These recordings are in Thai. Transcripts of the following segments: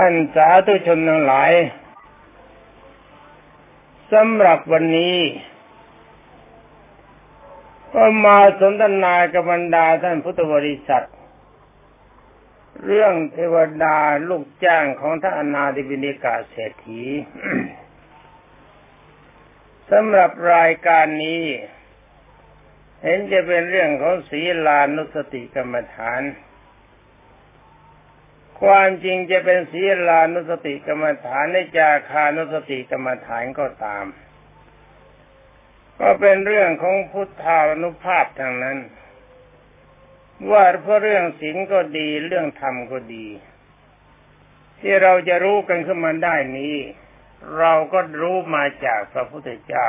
ท่านสาธุชนทั้งหลายสำหรับวันนี้ ก็มาสนทนากับบรรดาท่านพุทธบริษัท เรื่องเทวดาลูกจ้างของท่านอนาธิบินิกาเศรษฐีสำหรับรายการนี้ เห็นจะเป็นเรื่องของศีลานุสติกรรมฐาน ความจริงจะเป็นศีลานุสติกรรมฐานในจาคานุสติกรรมฐานก็ตาม ก็เป็นเรื่องของพุทธานุภาพทางนั้น ว่าเพราะเรื่องศีลก็ดีเรื่องธรรมก็ดี ที่เราจะรู้กันขึ้นมาได้นี้ เราก็รู้มาจากพระพุทธเจ้า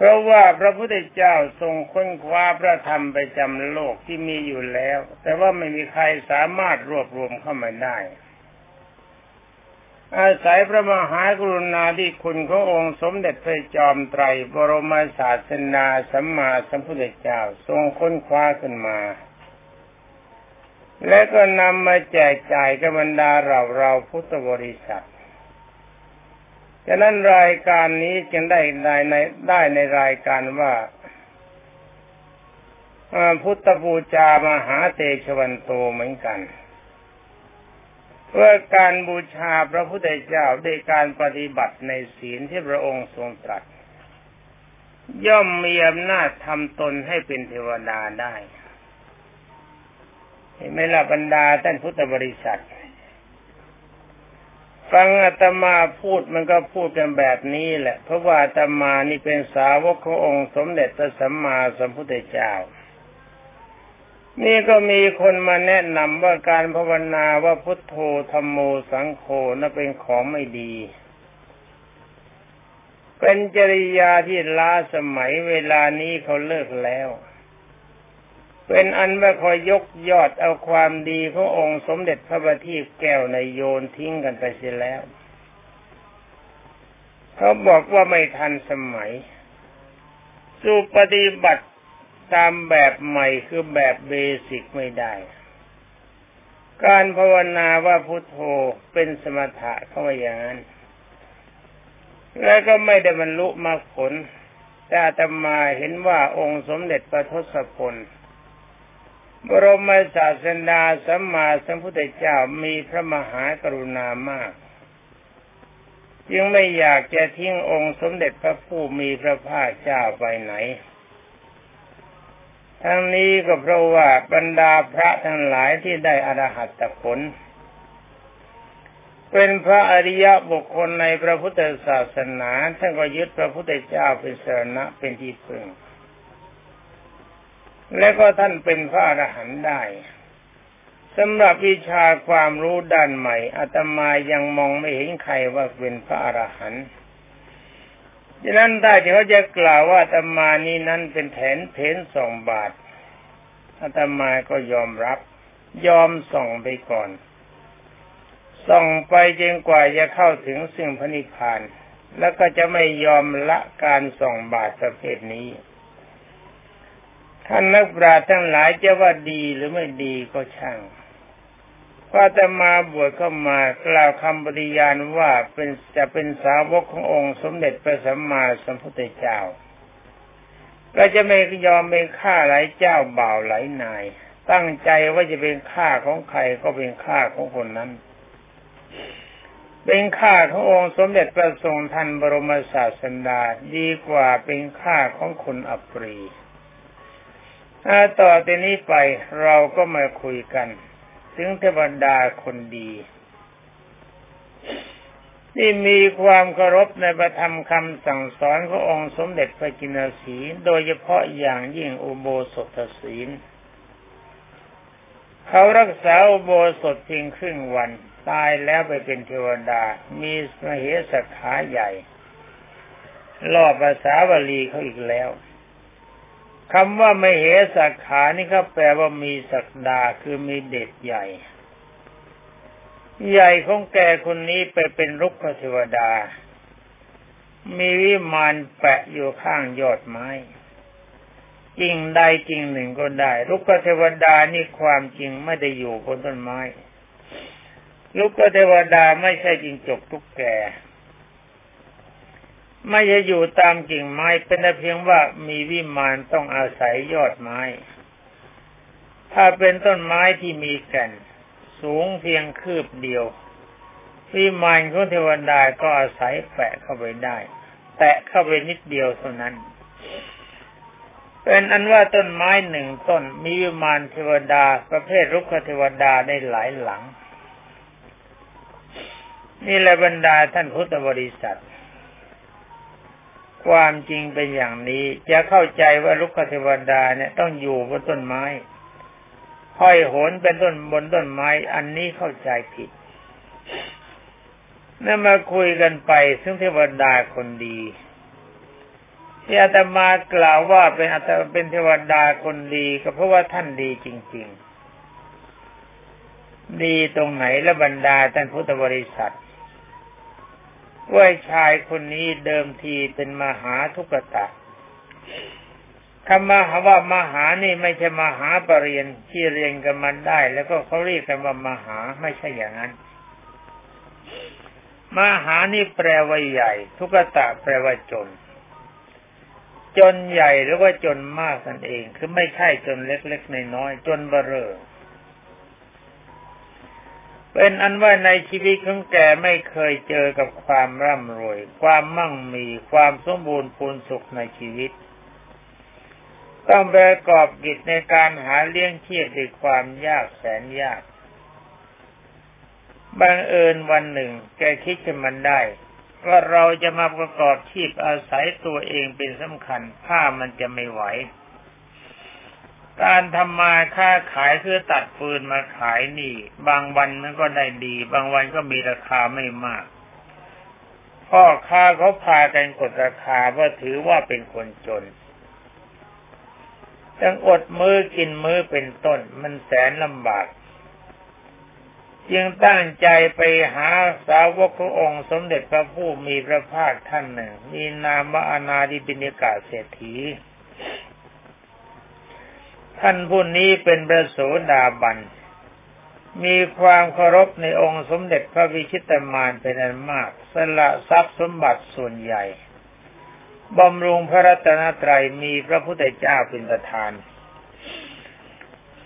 เพราะว่าพระพุทธเจ้าทรงค้นคว้าพระธรรมไปจำโลกที่มีอยู่แล้ว แต่ว่าไม่มีใครสามารถรวบรวมเข้ามาได้ อาศัยพระมหากรุณาธิคุณขององค์สมเด็จพระจอมไตรบรมศาสนาสัมมาสัมพุทธเจ้าทรงค้นคว้าขึ้นมา และก็นำมาแจกจ่ายกับบรรดาเราเราพุทธบริษัท ฉะนั้นรายการนี้จึงได้ได้ในได้ในรายการว่าพุทธบูชามหาเตชวันโตเหมือนกันเพื่อการบูชาพระพุทธเจ้าด้วยการปฏิบัติในศีลที่พระองค์ทรงตรัส ย่อมมีอำนาจทำตนให้เป็นเทวดาได้ เห็นไหมล่ะบรรดาท่านพุทธบริษัท ฟังอาตมาพูดมันก็พูดกันแบบนี้แหละ เพราะว่าอาตมานี่เป็นสาวกขององค์สมเด็จพระสัมมาสัมพุทธเจ้า นี่ก็มีคนมาแนะนำว่าการภาวนาว่าพุทโธธรรมโมสังโฆนั่นเป็นของไม่ดี เป็นจริยาที่ล้าสมัยเวลานี้เขาเลิกแล้ว เป็นอันว่าคอยยกยอดเอาความดีขององค์สมเด็จพระบัณฑิตแก้วในโยนทิ้งกันไปเสียแล้วเขาบอกว่าไม่ทันสมัย สู่ปฏิบัติตามแบบใหม่คือแบบเบสิกไม่ได้ การภาวนาว่าพุทโธเป็นสมถะเข้ามาอย่างนั้น แล้วก็ไม่ได้บรรลุมรรคผล แต่อาตมาเห็นว่าองค์สมเด็จพระทศพล บรมศาสดาสัมมาสัมพุทธเจ้ามีพระมหากรุณามาก จึงไม่อยากจะทิ้งองค์สมเด็จพระผู้มีพระภาคเจ้าไปไหน ทั้งนี้ก็เพราะว่าบรรดาพระทั้งหลายที่ได้อรหัตผล เป็นพระอริยบุคคลในพระพุทธศาสนาท่านก็ยึดพระพุทธเจ้าเป็นสรณะเป็นที่พึ่ง และก็ท่านเป็นพระอรหันต์ได้สำหรับวิชาความรู้ด้านใหม่อาตมายังมองไม่เห็นใครว่าเป็นพระอรหันต์ดังนั้นได้ที่เขาจะกล่าวว่าอาตมานี้นั้นเป็นแถนเพนสองบาทอาตมาก็ยอมรับ ยอมส่องไปก่อน ส่องไปจนกว่าจะเข้าถึงสิ่งพระนิพพาน แล้วก็จะไม่ยอมละการส่องบาทประเภทนี้ ท่านนักปราชญ์ทั้งหลายจะว่าดีหรือไม่ดีก็ช่างพอจะมาบวชเข้ามากล่าวคำปฏิญาณว่าเป็นจะเป็นสาวกขององค์สมเด็จพระสัมมาสัมพุทธเจ้าก็จะไม่ยอมเป็นข้าหลายเจ้าบ่าวหลายนาย ตั้งใจว่าจะเป็นข้าของใครก็เป็นข้าของคนนั้น เป็นข้าขององค์สมเด็จพระทรงทันบรมศาสดาดีกว่าเป็นข้าของคนอัปรี ต่อจากนี้ไปเราก็มาคุยกัน ถึงเทวดาคนดี ที่มีความเคารพในประธรรมคำสั่งสอนขององค์สมเด็จพระจินสีโดยเฉพาะอย่างยิ่งอุโบสถศีลเขารักษาอุโบสถเพียงครึ่งวัน ตายแล้วไปเป็นเทวดา มีมเหสขาใหญ่ รอบภาษาบาลีเขาอีกแล้ว คำว่าไม่เหสักขานี่ก็แปลว่ามีศักดาคือมีเด็ดใหญ่ ใหญ่ของแกคนนี้ไปเป็นรุกขเทวดา มีวิมานแปะอยู่ข้างยอดไม้กิ่งใดกิ่งหนึ่งก็ได้รุกขเทวดานี่ความจริงไม่ได้อยู่บนต้นไม้ลูกเทวดาไม่ใช่จิงจกทุกแก ไม่จะอยู่ตามกิ่งไม้ เป็นแต่เพียงว่ามีวิมานต้องอาศัยยอดไม้ ถ้าเป็นต้นไม้ที่มีแก่น สูงเพียงคืบเดียว วิมานของเทวดาก็อาศัยแปะเข้าไปได้ แตะเข้าไปนิดเดียวเท่านั้น เป็นอันว่าต้นไม้หนึ่งต้นมีวิมานเทวดา ประเภทรุกขเทวดาได้หลายหลัง นี่แหละบรรดาท่านพุทธบริษัท ความจริงเป็นอย่างนี้ จะเข้าใจว่าลุกขเทวดาเนี่ยต้องอยู่บนต้นไม้ห้อยโหนเป็นต้นบนต้นไม้ อันนี้เข้าใจผิดนั่นมาคุยกันไป ซึ่งเทวดาคนดีที่อาตมากล่าวว่าเป็นอาตมาเป็นเทวดาคนดีก็เพราะว่าท่านดีจริง ๆ ดีตรงไหนและบรรดาท่านพุทธบริษัท ว่าชายคนนี้เดิมทีเป็นมหาทุกตะคำมหาว่ามหานี่ไม่ใช่มหาปรริญญาที่เรียนกันมาได้ แล้วก็เขาเรียกกันว่ามหาไม่ใช่อย่างนั้น มหานี่แปลว่าใหญ่ ทุกตะแปลว่าจน จนใหญ่หรือว่าจนมากนั่นเอง คือไม่ใช่จนเล็กๆน้อยๆจนเบ้อเป็นอันว่าในชีวิตของแกไม่เคยเจอกับความร่ำรวย ความมั่งมีความสมบูรณ์พูนสุขในชีวิต ต้องประกอบกิจในการหาเลี้ยงชีพด้วยความยากแสนยากบังเอิญวันหนึ่ง แกคิดขึ้นมันได้ว่าเราจะมาประกอบชีพอาศัยตัวเองเป็นสำคัญผ้ามันจะไม่ไหว การทำมาค้าขายคือตัดฟืนมาขายนี่ บางวันมันก็ได้ดี บางวันก็มีราคาไม่มาก พ่อค้าเขาพากันกดราคาว่าถือว่าเป็นคนจนต้องอดมือกินมือเป็นต้น มันแสนลำบาก จึงตั้งใจไปหาสาวกพระองค์สมเด็จพระผู้มีพระภาคท่านหนึ่ง มีนามว่าอนาดิบินิกาเศรษฐี ท่านผู้นี้เป็นพระโสดาบัน มีความเคารพในองค์สมเด็จพระวิชิตมารเป็นอันมาก สละทรัพย์สมบัติส่วนใหญ่บำรุงพระรัตนตรัยมีพระพุทธเจ้าเป็นประธาน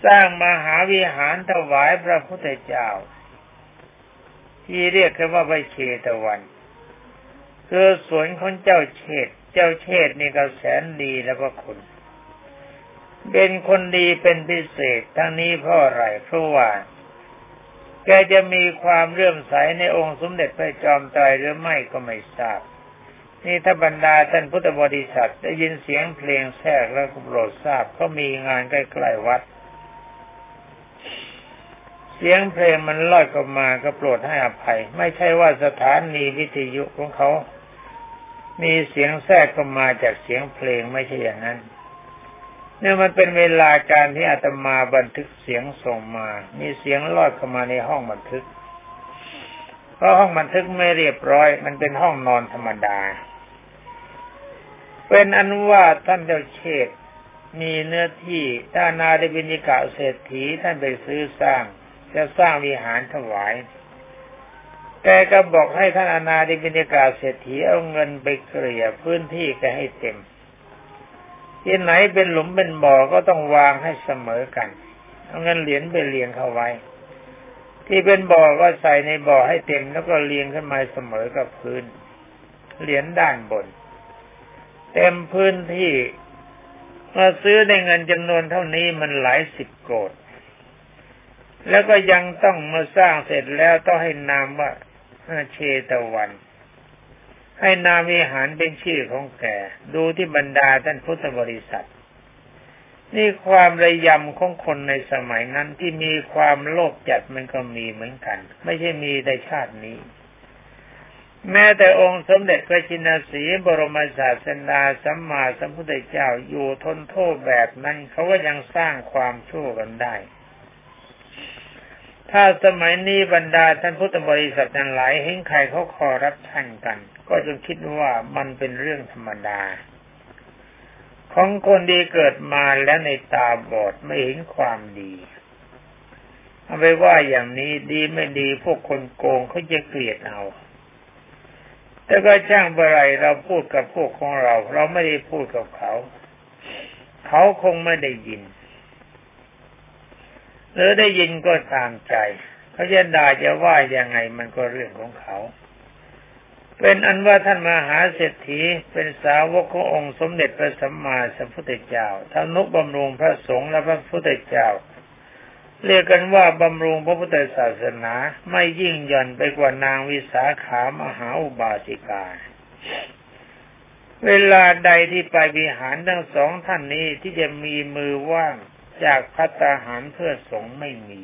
สร้างมหาวิหารถวายพระพุทธเจ้า ที่เรียกกันว่าไปเชตวัน คือสวนของเจ้าเชษเจ้าเชษนี่ก็แสนดีแล้วก็คุณ เป็นคนดีเป็นพิเศษทั้งนี้เพราะอะไรเพราะว่า แกจะมีความเรื่อมใสในองค์สมเด็จพระจอมไตรหรือไม่ก็ไม่ทราบ นี่ถ้าบรรดาท่านพุทธบริษัทได้ยินเสียงเพลงแทรกแล้วก็โปรดทราบก็มีงานใกล้ๆวัด เสียงเพลงมันลอยเข้ามาก็โปรดให้อภัย ไม่ใช่ว่าสถานีวิทยุของเขา มีเสียงแทรกเข้ามาจากเสียงเพลงไม่ใช่อย่างนั้น เนี่ยมันเป็นเวลาการที่อาตมาบันทึกเสียงส่งมา มีเสียงลอดเข้ามาในห้องบันทึก เพราะห้องบันทึกไม่เรียบร้อย มันเป็นห้องนอนธรรมดา เป็นอันว่าท่านเจ้าเชษมีเนื้อที่ถ้านาได้บินิกาเศรษฐีท่านไปซื้อสร้าง จะสร้างวิหารถวายแกก็บอกให้ท่านอนาดิบินิกาเศรษฐีเอาเงินไปเกลี่ยพื้นที่แกให้เต็ม ที่ไหนเป็นหลุมเป็นบ่อก็ต้องวางให้เสมอกันเอาเงินเหรียญไปเรียงเข้าไว้ ที่เป็นบ่อก็ใส่ในบ่อให้เต็มแล้วก็เรียงขึ้นมาเสมอกับพื้น เหรียญด้านบน เต็มพื้นที่มาซื้อในเงินจำนวนเท่านี้มันหลายสิบโกดแล้วก็ยังต้องมาสร้างเสร็จแล้วต้องให้นามว่าเชตวัน ให้นามิหารเป็นชื่อของแกดูที่บรรดาท่านพุทธบริษัท นี่ความระยำของคนในสมัยนั้นที่มีความโลภจัดมันก็มีเหมือนกัน ไม่ใช่มีในชาตินี้ แม้แต่องค์สมเด็จพระจินสีบรมศาสดาสัมมาสัมพุทธเจ้าอยู่ทนโทษแบบนั้นเขาก็ยังสร้างความชั่วกันได้ถ้าสมัยนี้บรรดาท่านพุทธบริษัททั้งหลายเห็นใครเขาคอรับท่นกัน ก็จงคิดว่ามันเป็นเรื่องธรรมดา ของคนดีเกิดมาแล้วในตาบอดไม่เห็นความดีเอาไปว่าอย่างนี้ดีไม่ดีพวกคนโกงเขาจะเกลียดเอาแต่ก็ช่างอะไรเราพูดกับพวกของเรา เราไม่ได้พูดกับเขา เขาคงไม่ได้ยินหรือได้ยินก็ตามใจ เขาจะด่าจะว่ายังไงมันก็เรื่องของเขา เป็นอันว่าท่านมหาเศรษฐีเป็นสาวกขององค์สมเด็จพระสัมมาสัมพุทธเจ้าทนุบำรุงพระสงฆ์และพระพุทธเจ้า เรียกกันว่าบำรุงพระพุทธศาสนาไม่ยิ่งหย่อนไปกว่านางวิสาขามหาอุบาสิกา เวลาใดที่ไปวิหารทั้งสองท่านนี้ที่จะมีมือว่างจากพัตาหารเพื่อสงฆ์ไม่มี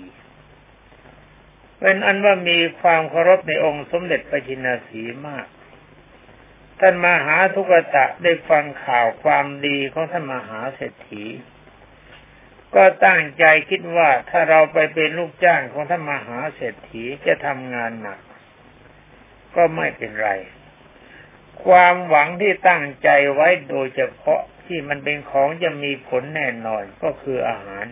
เป็นอันว่ามีความเคารพในองค์สมเด็จพระจินสีมาก ท่านมหาทุกตะได้ฟังข่าวความดีของท่านมหาเศรษฐี ก็ตั้งใจคิดว่าถ้าเราไปเป็นลูกจ้างของท่านมหาเศรษฐีจะทำงานหนัก ก็ไม่เป็นไร ความหวังที่ตั้งใจไว้โดยเฉพาะที่มันเป็นของจะมีผลแน่นอนก็คืออาหาร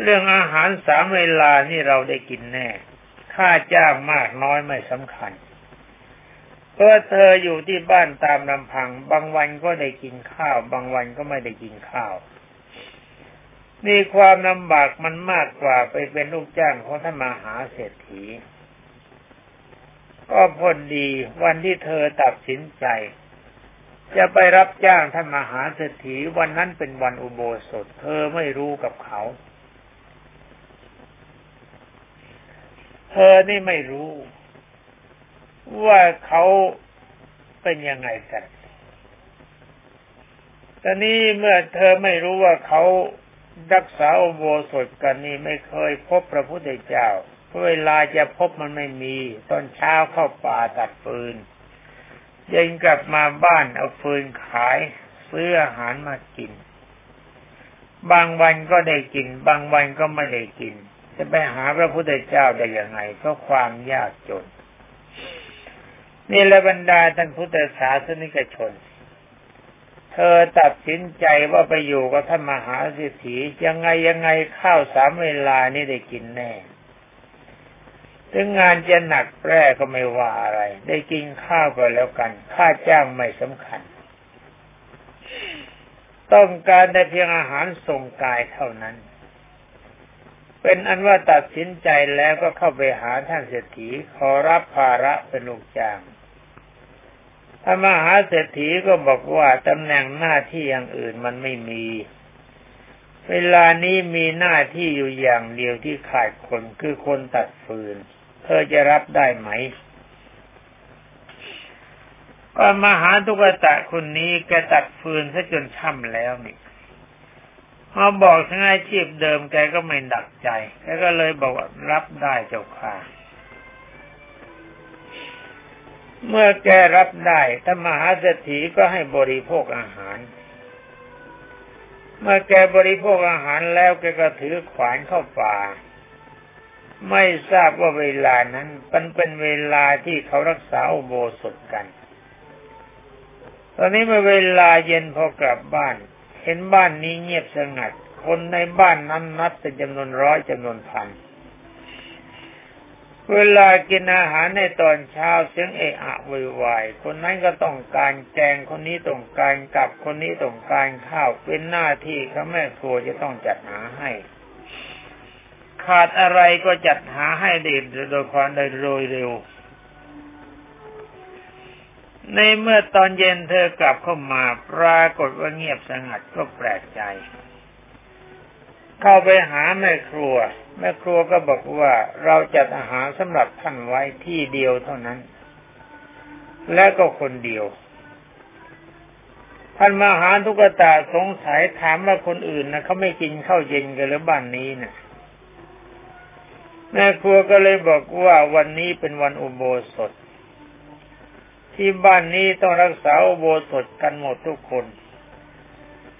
เรื่องอาหารสามเวลานี่เราได้กินแน่ ค่าจ้างมากน้อยไม่สำคัญ เพราะเธออยู่ที่บ้านตามลำพัง บางวันก็ได้กินข้าว บางวันก็ไม่ได้กินข้าวมีความลำบากมันมากกว่าไปเป็นลูกจ้างของท่านมหาเศรษฐี ก็พอดีวันที่เธอตัดสินใจ จะไปรับจ้างท่านมหาเศรษฐีวันนั้นเป็นวันอุโบสถ เธอไม่รู้กับเขา เธอนี่ไม่รู้ ว่าเขาเป็นยังไงกันตอนนี้เมื่อเธอไม่รู้ว่าเขารักษาอโบสถกันนี่ไม่เคยพบพระพุทธเจ้าเวลาจะพบมันไม่มี ตอนเช้าเข้าป่าตัดฟืน เย็นกลับมาบ้านเอาฟืนขาย ซื้ออาหารมากิน บางวันก็ได้กิน บางวันก็ไม่ได้กิน จะไปหาพระพุทธเจ้าได้ยังไงเพราะความยากจน นี่ละบรรดาท่านพุทธศาสนิกชน เธอตัดสินใจว่าไปอยู่กับท่านมหาเศรษฐียังไงยังไงข้าวสามเวลานี่ได้กินแน่ถึงงานจะหนักแปรก็ไม่ว่าอะไร ได้กินข้าวก็แล้วกัน ค่าจ้างไม่สำคัญ ต้องการได้เพียงอาหารส่งกายเท่านั้น เป็นอันว่าตัดสินใจแล้วก็เข้าไปหาท่านเศรษฐีขอรับภาระเป็นลูกจ้างพระมหาเศรษฐีก็บอกว่าตำแหน่งหน้าที่อย่างอื่นมันไม่มี เวลานี้มีหน้าที่อยู่อย่างเดียวที่ขาดคนคือคนตัดฟืน เธอจะรับได้ไหมก็มหาตุกตะคนนี้แกตัดฟืนซะจนช่ำแล้วนี่ มาบอกทั้งอาชีพเดิมแกก็ไม่ดักใจ แกก็เลยบอกว่ารับได้เจ้าค่ะ เมื่อแกรับได้ท่านมหาเศรษฐีก็ให้บริโภคอาหาร เมื่อแกบริโภคอาหารแล้วแกก็ถือขวานเข้าป่า ไม่ทราบว่าเวลานั้นมันเป็นเวลาที่เขารักษาโบสถกัน ตอนนี้เมื่อเวลาเย็นพอกลับบ้าน เห็นบ้านนี้เงียบสงัด คนในบ้านนั้นนับเป็นจำนวนร้อยจำนวนพันเวลากินอาหารในตอนเช้าเสียงเอะอะวุ่ยวายคนนั้นก็ต้องการแกงคนนี้ต้องการกับคนนี้ต้องการข้าวเป็นหน้าที่เขาแม่ครัวจะต้องจัดหาให้ ขาดอะไรก็จัดหาให้เด็ดโดยความโดยเร็ว ในเมื่อตอนเย็นเธอกลับเข้ามาปรากฏว่าเงียบสงัดก็แปลกใจ เข้าไปหาแม่ครัว แม่ครัวก็บอกว่าเราจัดอาหารสำหรับท่านไว้ที่เดียวเท่านั้น และก็คนเดียว ท่านมาหาทุกตาสงสัยถามว่าคนอื่นนะเขาไม่กินข้าวเย็นกันหรือบ้านนี้นะ่ะแม่ครัวก็เลยบอกว่าวันนี้เป็นวันอุโบสถ ที่บ้านนี้ต้องรักษาอุโบสถกันหมดทุกคน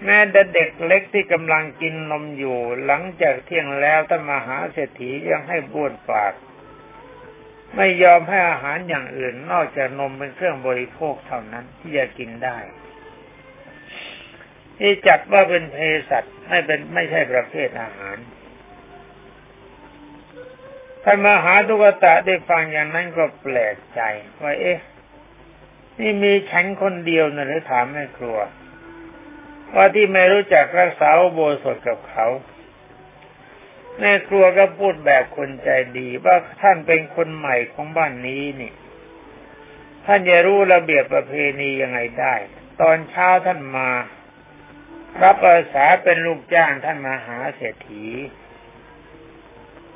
แม้แต่เด็กเล็กที่กำลังกินนมอยู่ หลังจากเที่ยงแล้วท่านมหาเศรษฐียังให้บ้วนปาก ไม่ยอมให้อาหารอย่างอื่นนอกจากนมเป็นเครื่องบริโภคเท่านั้นที่จะกินได้ที่จัดว่าเป็นเภสัชไม่เป็นไม่ใช่ประเภทอาหารท่านมหาทุกตะได้ฟังอย่างนั้นก็แปลกใจว่าเอ๊ะ นี่มีฉันคนเดียวนะหรือถามแม่ครัวว่าที่ไม่รู้จักรักษาโบสถกับเขาแม่ครัวก็พูดแบบคนใจดีว่าท่านเป็นคนใหม่ของบ้านนี้นี่ ท่านจะรู้ระเบียบประเพณียังไงได้ ตอนเช้าท่านมา รับอาสาเป็นลูกจ้างท่านมาหาเศรษฐี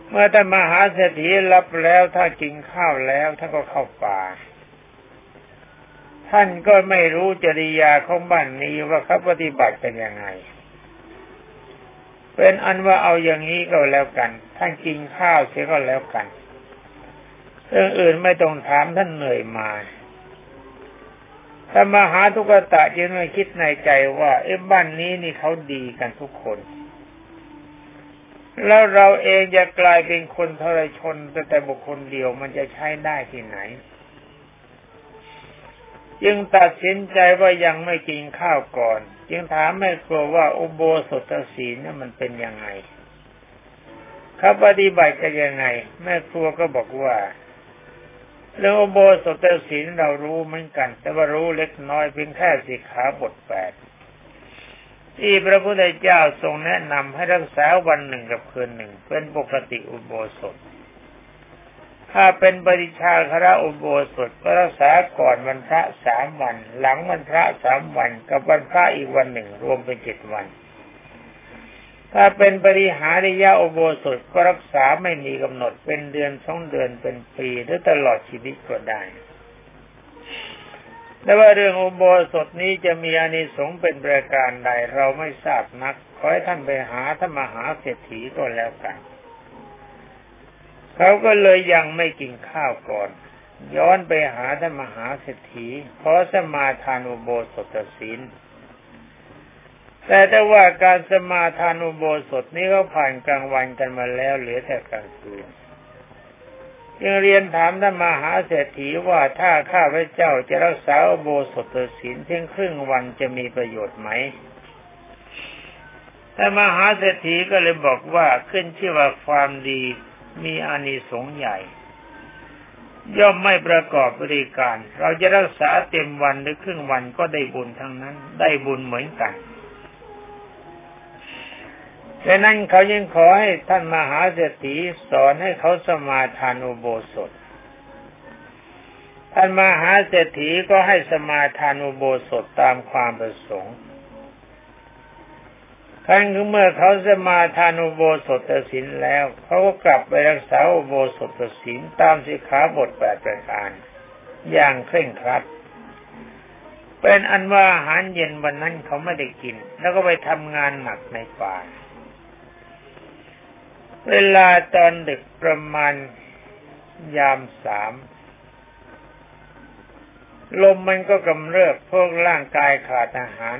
เมื่อท่านมาหาเศรษฐีรับแล้วถ้ากินข้าวแล้วท่านก็เข้าป่า ท่านก็ไม่รู้จริยาของบ้านนี้ว่าเขาปฏิบัติเป็นยังไง เป็นอันว่าเอาอย่างนี้ก็แล้วกัน ท่านกินข้าวเสียก็แล้วกันเรื่องอื่นไม่ต้องถามท่านเหนื่อยมาถ้ามาหาทุกตะจึงไม่คิดในใจว่าเอ้บ้านนี้นี่เขาดีกันทุกคน แล้วเราเองจะกลายเป็นคนทรชนแต่แต่บุคคลเดียวมันจะใช้ได้ที่ไหน จึงตัดสินใจว่ายังไม่กินข้าวก่อน จึงถามแม่ครัวว่าอุโบสถศีลนี่มันเป็นยังไงเขาปฏิบัติกันยังไง แม่ครัวก็บอกว่าเรื่องอุโบสถศีลเรารู้เหมือนกัน แต่ว่ารู้เล็กน้อยเพียงแค่สิกขาบทแปดที่พระพุทธเจ้าทรงแนะนำให้รักษาวันหนึ่งกับคืนหนึ่ง เป็นปกติอุโบสถ ถ้าเป็นบริชาคระอุโบสถก็รักษาก่อนวันพระสามวัน หลังวันพระสามวัน กับวันพระอีกวันหนึ่งรวมเป็นเจ็ดวัน ถ้าเป็นปริหาริยาอุโบสถก็รักษาไม่มีกำหนดเป็นเดือนสองเดือนเป็นปีหรือตลอดชีวิตก็ได้แต่ว่าเรื่องอุโบสถนี้จะมีอานิสงส์เป็นประการใดเราไม่ทราบนัก ขอให้ท่านไปหาท่านมหาเศรษฐีก็แล้วกัน เขาก็เลยยังไม่กินข้าวก่อน ย้อนไปหาท่านมหาเศรษฐีขอสมาทานอุโบสถศีลแต่แต่ว่าการสมาทานอุโบสถนี้ก็ผ่านกลางวันกันมาแล้วเหลือแต่กลางคืนยังเรียนถามท่านมหาเศรษฐีว่าถ้าข้าพระเจ้าจะรักษาอุโบสถศีลเพียงครึ่งวันจะมีประโยชน์ไหมแต่มหาเศรษฐีก็เลยบอกว่าขึ้นชื่อว่าความดี มีอานิสงส์ใหญ่ ย่อมไม่ประกอบบริการ เราจะรักษาเต็มวันหรือครึ่งวันก็ได้บุญทั้งนั้น ได้บุญเหมือนกันดังนั้นเขายังขอให้ท่านมหาเศรษฐีสอนให้เขาสมาทานอุโบสถ ท่านมหาเศรษฐีก็ให้สมาทานอุโบสถตามความประสงค์ ท่านคือเมื่อเขาสมาทานอุโบสถศีลแล้ว เขาก็กลับไปรักษาอุโบสถศีลตามสิกขาบทแปดประการ อย่างเคร่งครัด เป็นอันว่าอาหารเย็นวันนั้นเขาไม่ได้กิน แล้วก็ไปทำงานหนักในป่า เวลาตอนดึกประมาณยามสามลมมันก็กำเริบพวกร่างกายขาดอาหาร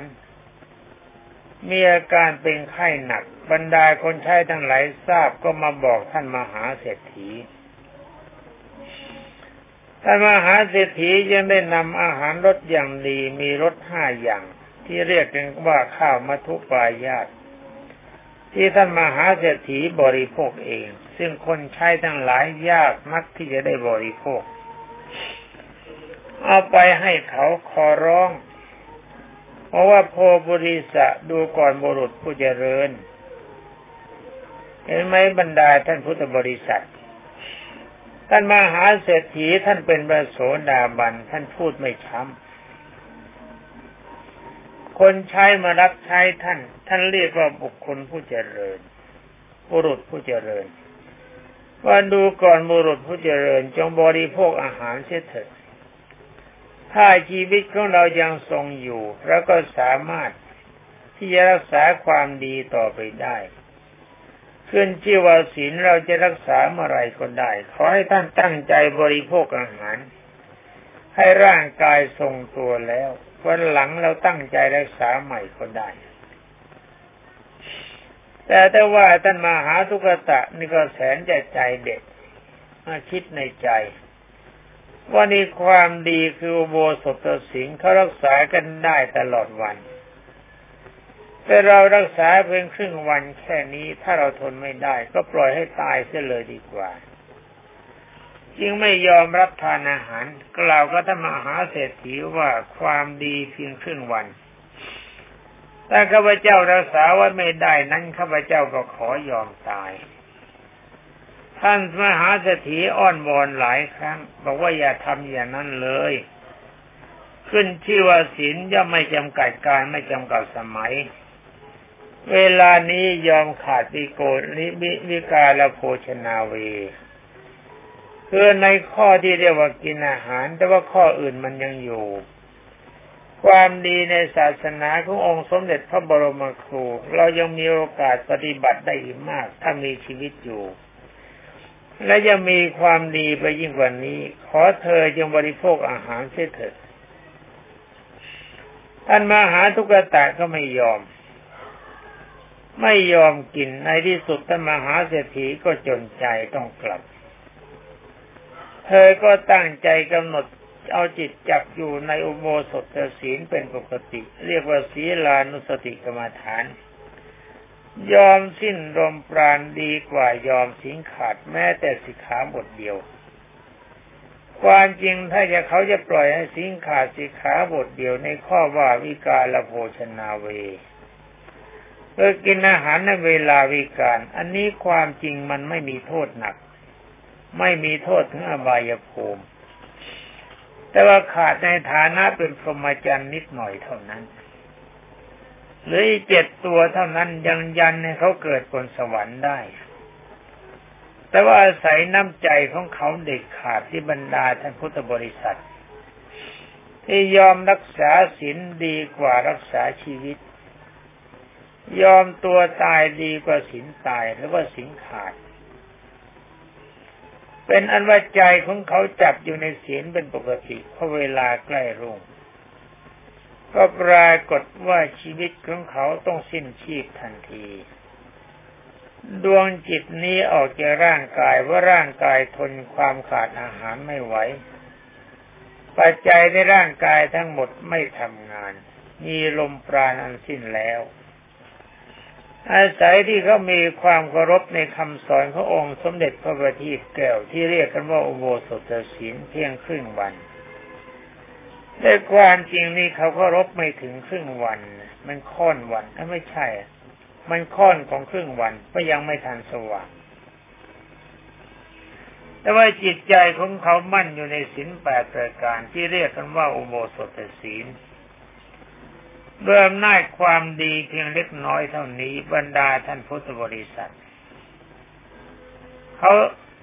มีอาการเป็นไข้หนัก บรรดาคนใช้ทั้งหลายทราบก็มาบอกท่านมหาเศรษฐีท่านมหาเศรษฐียังได้นำอาหารรสอย่างดีมีรสห้าอย่าง ที่เรียกกันว่าข้าวมัทุปายาตที่ท่านมหาเศรษฐีบริโภคเอง ซึ่งคนใช้ทั้งหลายยากนักที่จะได้บริโภค เอาไปให้เขาขอร้อง เพราะว่าโพบุริสะดูก่อนบุรุษผู้เจริญ เห็นไหมบรรดาท่านพุทธบริษัท ท่านมหาเศรษฐีท่านเป็นพระโสดาบัน ท่านพูดไม่ช้ำ คนใช้มารับใช้ท่าน ท่านเรียกว่าบุคคลผู้เจริญ บุรุษผู้เจริญ ว่าดูก่อนบุรุษผู้เจริญ จงบริโภคอาหารเสียเถิด ถ้าชีวิตของเรายังทรงอยู่แล้วก็สามารถที่จะรักษาความดีต่อไปได้ขึ้นชื่อว่าศีลเราจะรักษาเมื่อไรก็ได้ ขอให้ท่านตั้งใจบริโภคอาหาร ให้ร่างกายทรงตัวแล้ว วันหลังเราตั้งใจรักษาใหม่ก็ได้ แต่แต่ว่าท่านมาหาทุกตะนี่ก็แสนใจใจเด็ดมาคิดในใจ ว่านี่ความดีคือโบสถสิงเขารักษากันได้ตลอดวัน แต่เรารักษาเพียงครึ่งวันแค่นี้ถ้าเราทนไม่ได้ ก็ปล่อยให้ตายเสียเลยดีกว่าจึงไม่ยอมรับทานอาหาร กล่าวก็ธรรมหาเศรษฐีว่าความดีเพียงครึ่งวันถ้าข้าพเจ้ารักษาไว้ไม่ได้นั้นข้าพเจ้าก็ขอยอมตาย ท่านมหาเศรษฐีอ้อนวอนหลายครั้ง บอกว่าอย่าทำอย่างนั้นเลย ขึ้นชื่อว่าศีลย่อมไม่จำกัดการไม่จำกัดสมัย เวลานี้ยอมขาดวิโกนิวิกาลโภชนาเวคือในข้อที่เรียกว่ากินอาหาร แต่ว่าข้ออื่นมันยังอยู่ ความดีในศาสนาขององค์สมเด็จพระบรมครู เรายังมีโอกาสปฏิบัติได้อีกมาก ถ้ามีชีวิตอยู่ และยังมีความดีไปยิ่งกว่านี้ ขอเธอจงบริโภคอาหารเสียเถิดท่านมาหาทุกตะก็ไม่ยอม ไม่ยอมกินในที่สุดท่านมหาเศรษฐีก็จนใจต้องกลับ เธอก็ตั้งใจกำหนดเอาจิตจับอยู่ในอุโบสถศีลเป็นปกติ เรียกว่าศีลานุสติกรรมฐาน ยอมสิ้นรมปราณดีกว่ายอมสิงขาดแม้แต่สิขาบทเดียว ความจริงถ้าจะเขาจะปล่อยให้สิงขาดสิขาบทเดียวในข้อว่าวิกาลโภชนาเวเพื่อกินอาหารในเวลาวิการ อันนี้ความจริงมันไม่มีโทษหนัก ไม่มีโทษถึงอบายภูมิแต่ว่าขาดในฐานะเป็นพรหมจรรย์นิดหน่อยเท่านั้น หรืออีกเจ็ดตัวเท่านั้นยังยันให้เขาเกิดบนสวรรค์ได้ แต่ว่าอาศัยน้ำใจของเขาเด็กขาดที่บรรดาท่านพุทธบริษัท ที่ยอมรักษาศีลดีกว่ารักษาชีวิต ยอมตัวตายดีกว่าศีลตายหรือว่าศีลขาด เป็นอันว่าใจของเขาจับอยู่ในศีลเป็นปกติเพราะเวลาใกล้รุ่ง ก็ปรากฏว่าชีวิตของเขาต้องสิ้นชีพทันที ดวงจิตนี้ออกจากร่างกายว่าร่างกายทนความขาดอาหารไม่ไหว ปัจจัยในร่างกายทั้งหมดไม่ทำงาน มีลมปราณอันสิ้นแล้ว อาศัยที่เขามีความเคารพในคำสอนขององค์สมเด็จพระบัณฑิตแก้วที่เรียกกันว่าอุโบสถศีลเพียงครึ่งวัน แต่ความจริงนี่เขาเคารพไม่ถึงครึ่งวัน มันค่อนวันถ้าไม่ใช่ มันค่อนของครึ่งวันก็ยังไม่ทันสว่างแต่ว่าจิตใจของเขามั่นอยู่ในศีลแปดประการที่เรียกกันว่าอุโบสถศีลด้วยอำนาจความดีเพียงเล็กน้อยเท่านี้บรรดาท่านพุทธบริษัท เขา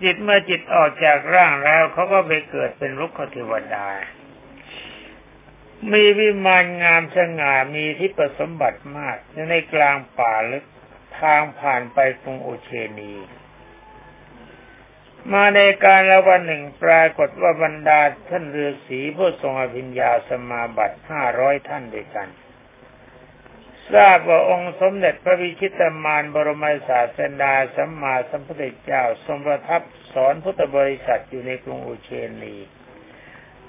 จิตเมื่อจิตออกจากร่างแล้วเขาก็ไปเกิดเป็นลุกขเทวดา มีวิมานงามสง่ามีที่ประสมบัติมากในกลางป่าลึกทางผ่านไปกรุงอุเชนี มาในการละวันหนึ่งปรากฏว่าบรรดาท่านฤาษีผู้ทรงอภิญญาสมาบัติห้าร้อยท่านด้วยกัน ทราบว่าองค์สมเด็จพระวิชิตมารบรมศาสดาสัมมาสัมพุทธเจ้าทรงประทับสอนพุทธบริษัทอยู่ในกรุงอุเชนี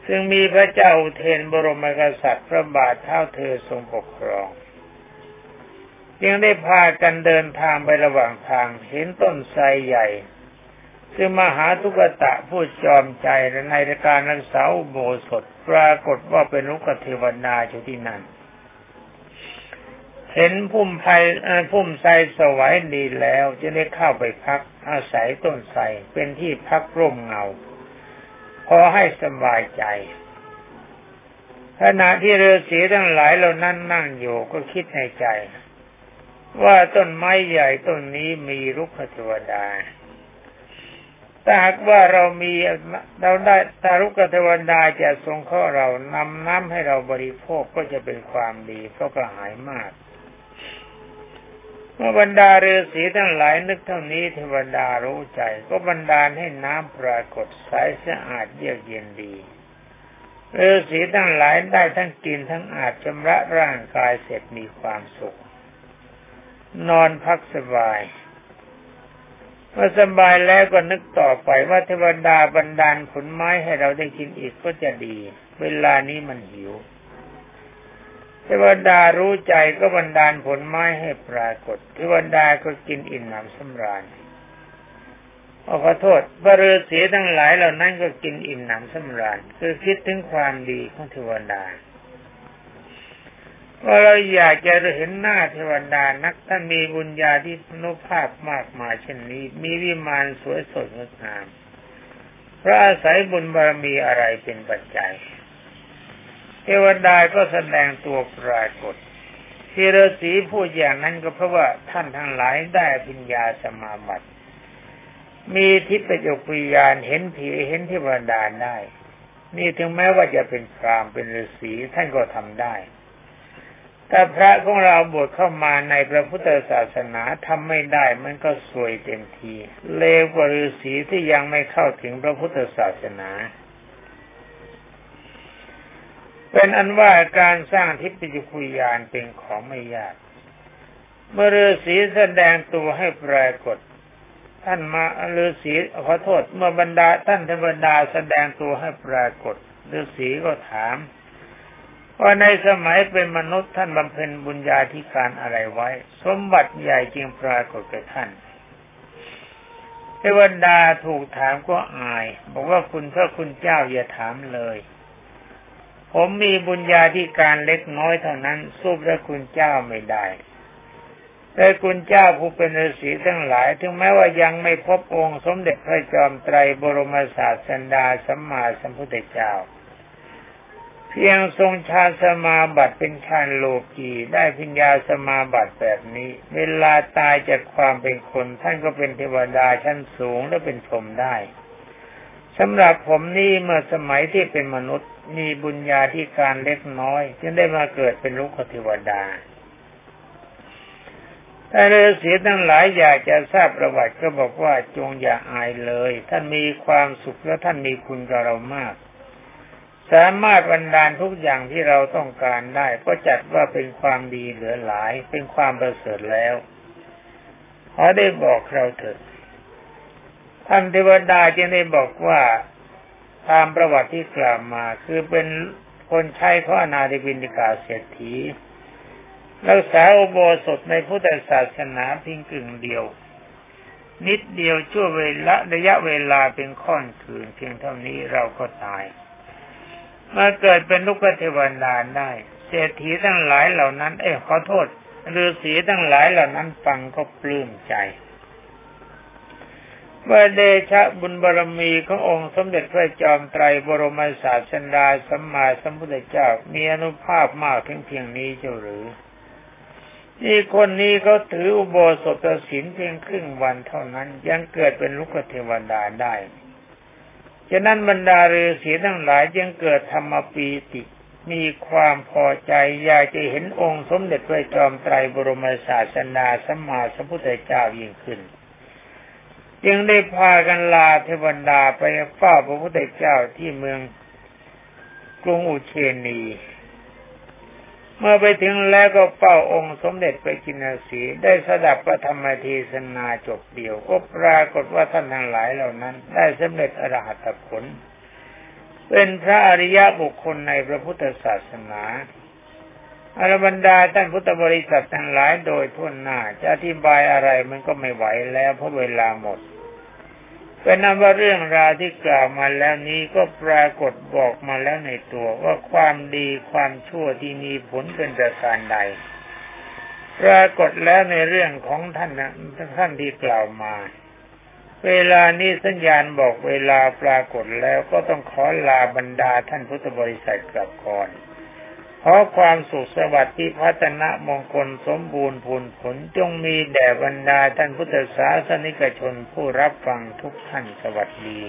ซึ่งมีพระเจ้าเทนบรมกษัตริย์พระบาทเท้าเธอทรงปกครองจึงได้พากันเดินทางไประหว่างทางเห็นต้นไทรใหญ่ ซึ่งมหาทุกตะผู้จอมใจและในการรักษาโบสถปรากฏว่าเป็นลุกเทวนาอยู่ที่นั่น เห็นพุ่มไผ่พุ่มไทรสวยดีแล้ว จะได้เข้าไปพักอาศัยต้นไทรเป็นที่พักร่มเงา พอให้สบายใจขณะที่ฤาษีทั้งหลายเรานั่นนั่งอยู่ก็คิดในใจ ว่าต้นไม้ใหญ่ต้นนี้มีรุกขเทวดาถ้าหากว่าเรามีเราได้ตารุกเทวดาจะทรงข้อเรานำน้ำให้เราบริโภคก็จะเป็นความดีก็กระหายมาก เมื่อบรรดาฤาษีทั้งหลายนึกเท่านี้เทวดารู้ใจ ก็บรรดาให้น้ำปรากฏใสสะอาดเยือกเย็นดีฤาษีทั้งหลายได้ทั้งกินทั้งอาบชำระร่างกายเสร็จมีความสุข นอนพักสบายเมื่อสบายแล้วก็นึกต่อไปว่าเทวดาบรรดาลผลไม้ให้เราได้กินอีกก็จะดี เวลานี้มันหิว เทวดารู้ใจก็บันดาลผลไม้ให้ปรากฏ เทวดาก็กินอิ่มหนำสำราญขอโทษบริสีทั้งหลายเหล่านั้นก็กินอิ่มหนำสำราญคือคิดถึงความดีของเทวดาว่าเราอยากจะเห็นหน้าเทวดานักท่านมีบุญญาที่นุภาพมากมายเช่นนี้ มีวิมานสวยสดงดงามพระอาศัยบุญบารมีอะไรเป็นปัจจัย เทวดาก็แสดงตัวปรากฏที่ฤาษีพูดอย่างนั้นก็เพราะว่าท่านทั้งหลายได้ปัญญาสมาบัติ มีทิพยกุญาณเห็นผีเห็นเทวดาได้ นี่ถึงแม้ว่าจะเป็นพรามเป็นฤาษีท่านก็ทำได้ถ้าพระของเราบวชเข้ามาในพระพุทธศาสนาทำไม่ได้มันก็สวยเต็มที เลวกว่าฤาษีที่ยังไม่เข้าถึงพระพุทธศาสนา เป็นอันว่าการสร้างทิพยคุยานเป็นของไม่ยาก เมื่อฤาษีแสดงตัวให้ปรากฏ ท่านมาฤาษีขอโทษเมื่อบรรดาท่านเทวดาแสดงตัวให้ปรากฏฤาษีก็ถามว่าในสมัยเป็นมนุษย์ท่านบำเพ็ญบุญญาธิการอะไรไว้ สมบัติใหญ่จึงปรากฏแก่ท่านเทวดาถูกถามก็อาย บอกว่าคุณพระคุณเจ้าอย่าถามเลย ผมมีบุญญาธิการเล็กน้อยเท่านั้น สู้พระคุณเจ้าไม่ได้แต่คุณเจ้าผู้เป็นฤาษีทั้งหลาย ถึงแม้ว่ายังไม่พบองค์สมเด็จพระจอมไตรบรมศาสดาสัมมาสัมพุทธเจ้า เพียงทรงฌานสมาบัติเป็นฌานโลกีได้พิญญาสมาบัติแบบนี้ เวลาตายจากความเป็นคน ท่านก็เป็นเทวดาชั้นสูงและเป็นพรหมได้ สำหรับผมนี่เมื่อสมัยที่เป็นมนุษย์ มีบุญญาที่การเล็กน้อยจึงได้มาเกิดเป็นลูกเทวดาแต่ฤาษีทั้งหลายอยากจะทราบประวัติก็บอกว่าจงอย่าอายเลย ท่านมีความสุขและท่านมีคุณกับเรามาก สามารถบรรดาลทุกอย่างที่เราต้องการได้ ก็จัดว่าเป็นความดีเหลือหลาย เป็นความประเสริฐแล้วขอได้บอกเราเถิด ท่านเทวดาจึงได้บอกว่าตามประวัติที่กล่าวมา คือเป็นคนใช้ข้อนาดิบินิกาเศรษฐีรักษาอุโบสถในพุทธศาสนาเพียงกึ่งเดียว นิดเดียวชั่วเวลาระยะเวลาเป็นค่อนคืน เพียงเท่านี้เราก็ตาย มาเกิดเป็นลูกเทวดาได้ เศรษฐีทั้งหลายเหล่านั้น เอ้ขอโทษฤาษีทั้งหลายเหล่านั้นฟังก็ปลื้มใจ ว่าเดชะบุญบารมีขององค์สมเด็จพระจอมไตรบรมศาสดาสัมมาสัมพุทธเจ้ามีอนุภาพมากเพียงเพียงนี้เจ้าหรือนี่คนนี้เขาถืออุโบสถศีลเพียงครึ่งวันเท่านั้นยังเกิดเป็นลูกเทวดาได้ฉะนั้นบรรดาฤาษีทั้งหลายจึงเกิดธรรมปีติ มีความพอใจอยากจะเห็นองค์สมเด็จพระจอมไตรบรมศาสนาสัมมาสัมพุทธเจ้ายิ่งขึ้น จึงได้พากันลาเทวดาไปเฝ้าพระพุทธเจ้าที่เมืองกรุงอุเชนี เมื่อไปถึงแล้วก็เป้าองค์สมเด็จไปกินสีได้สดับพระธรรมเทศนาจบเดียว ก็ปรากฏว่าท่านทั้งหลายเหล่านั้น ได้สำเร็จอรหัตผล เป็นพระอริยบุคคลในพระพุทธศาสนาอรบรรดาท่านพุทธบริษัททั้งหลายโดยทั่วหน้าจะอธิบายอะไรมันก็ไม่ไหวแล้วเพราะเวลาหมด เป็นน้ำว่าเรื่องราวที่กล่าวมาแล้วนี้ก็ปรากฏบอกมาแล้วในตัวว่าความดีความชั่วที่มีผลเป็นประการใด ปรากฏแล้วในเรื่องของท่านท่านที่กล่าวมา เวลานี้สัญญาณบอกเวลาปรากฏแล้วก็ต้องขอลาบรรดาท่านพุทธบริษัทกลับก่อน ขอความสุขสวัสดิ์ที่พัฒนามงคลสมบูรณ์ผลผลจงมีแด่บรรดาท่านพุทธศาสนิกชนผู้รับฟังทุกท่านสวัสดี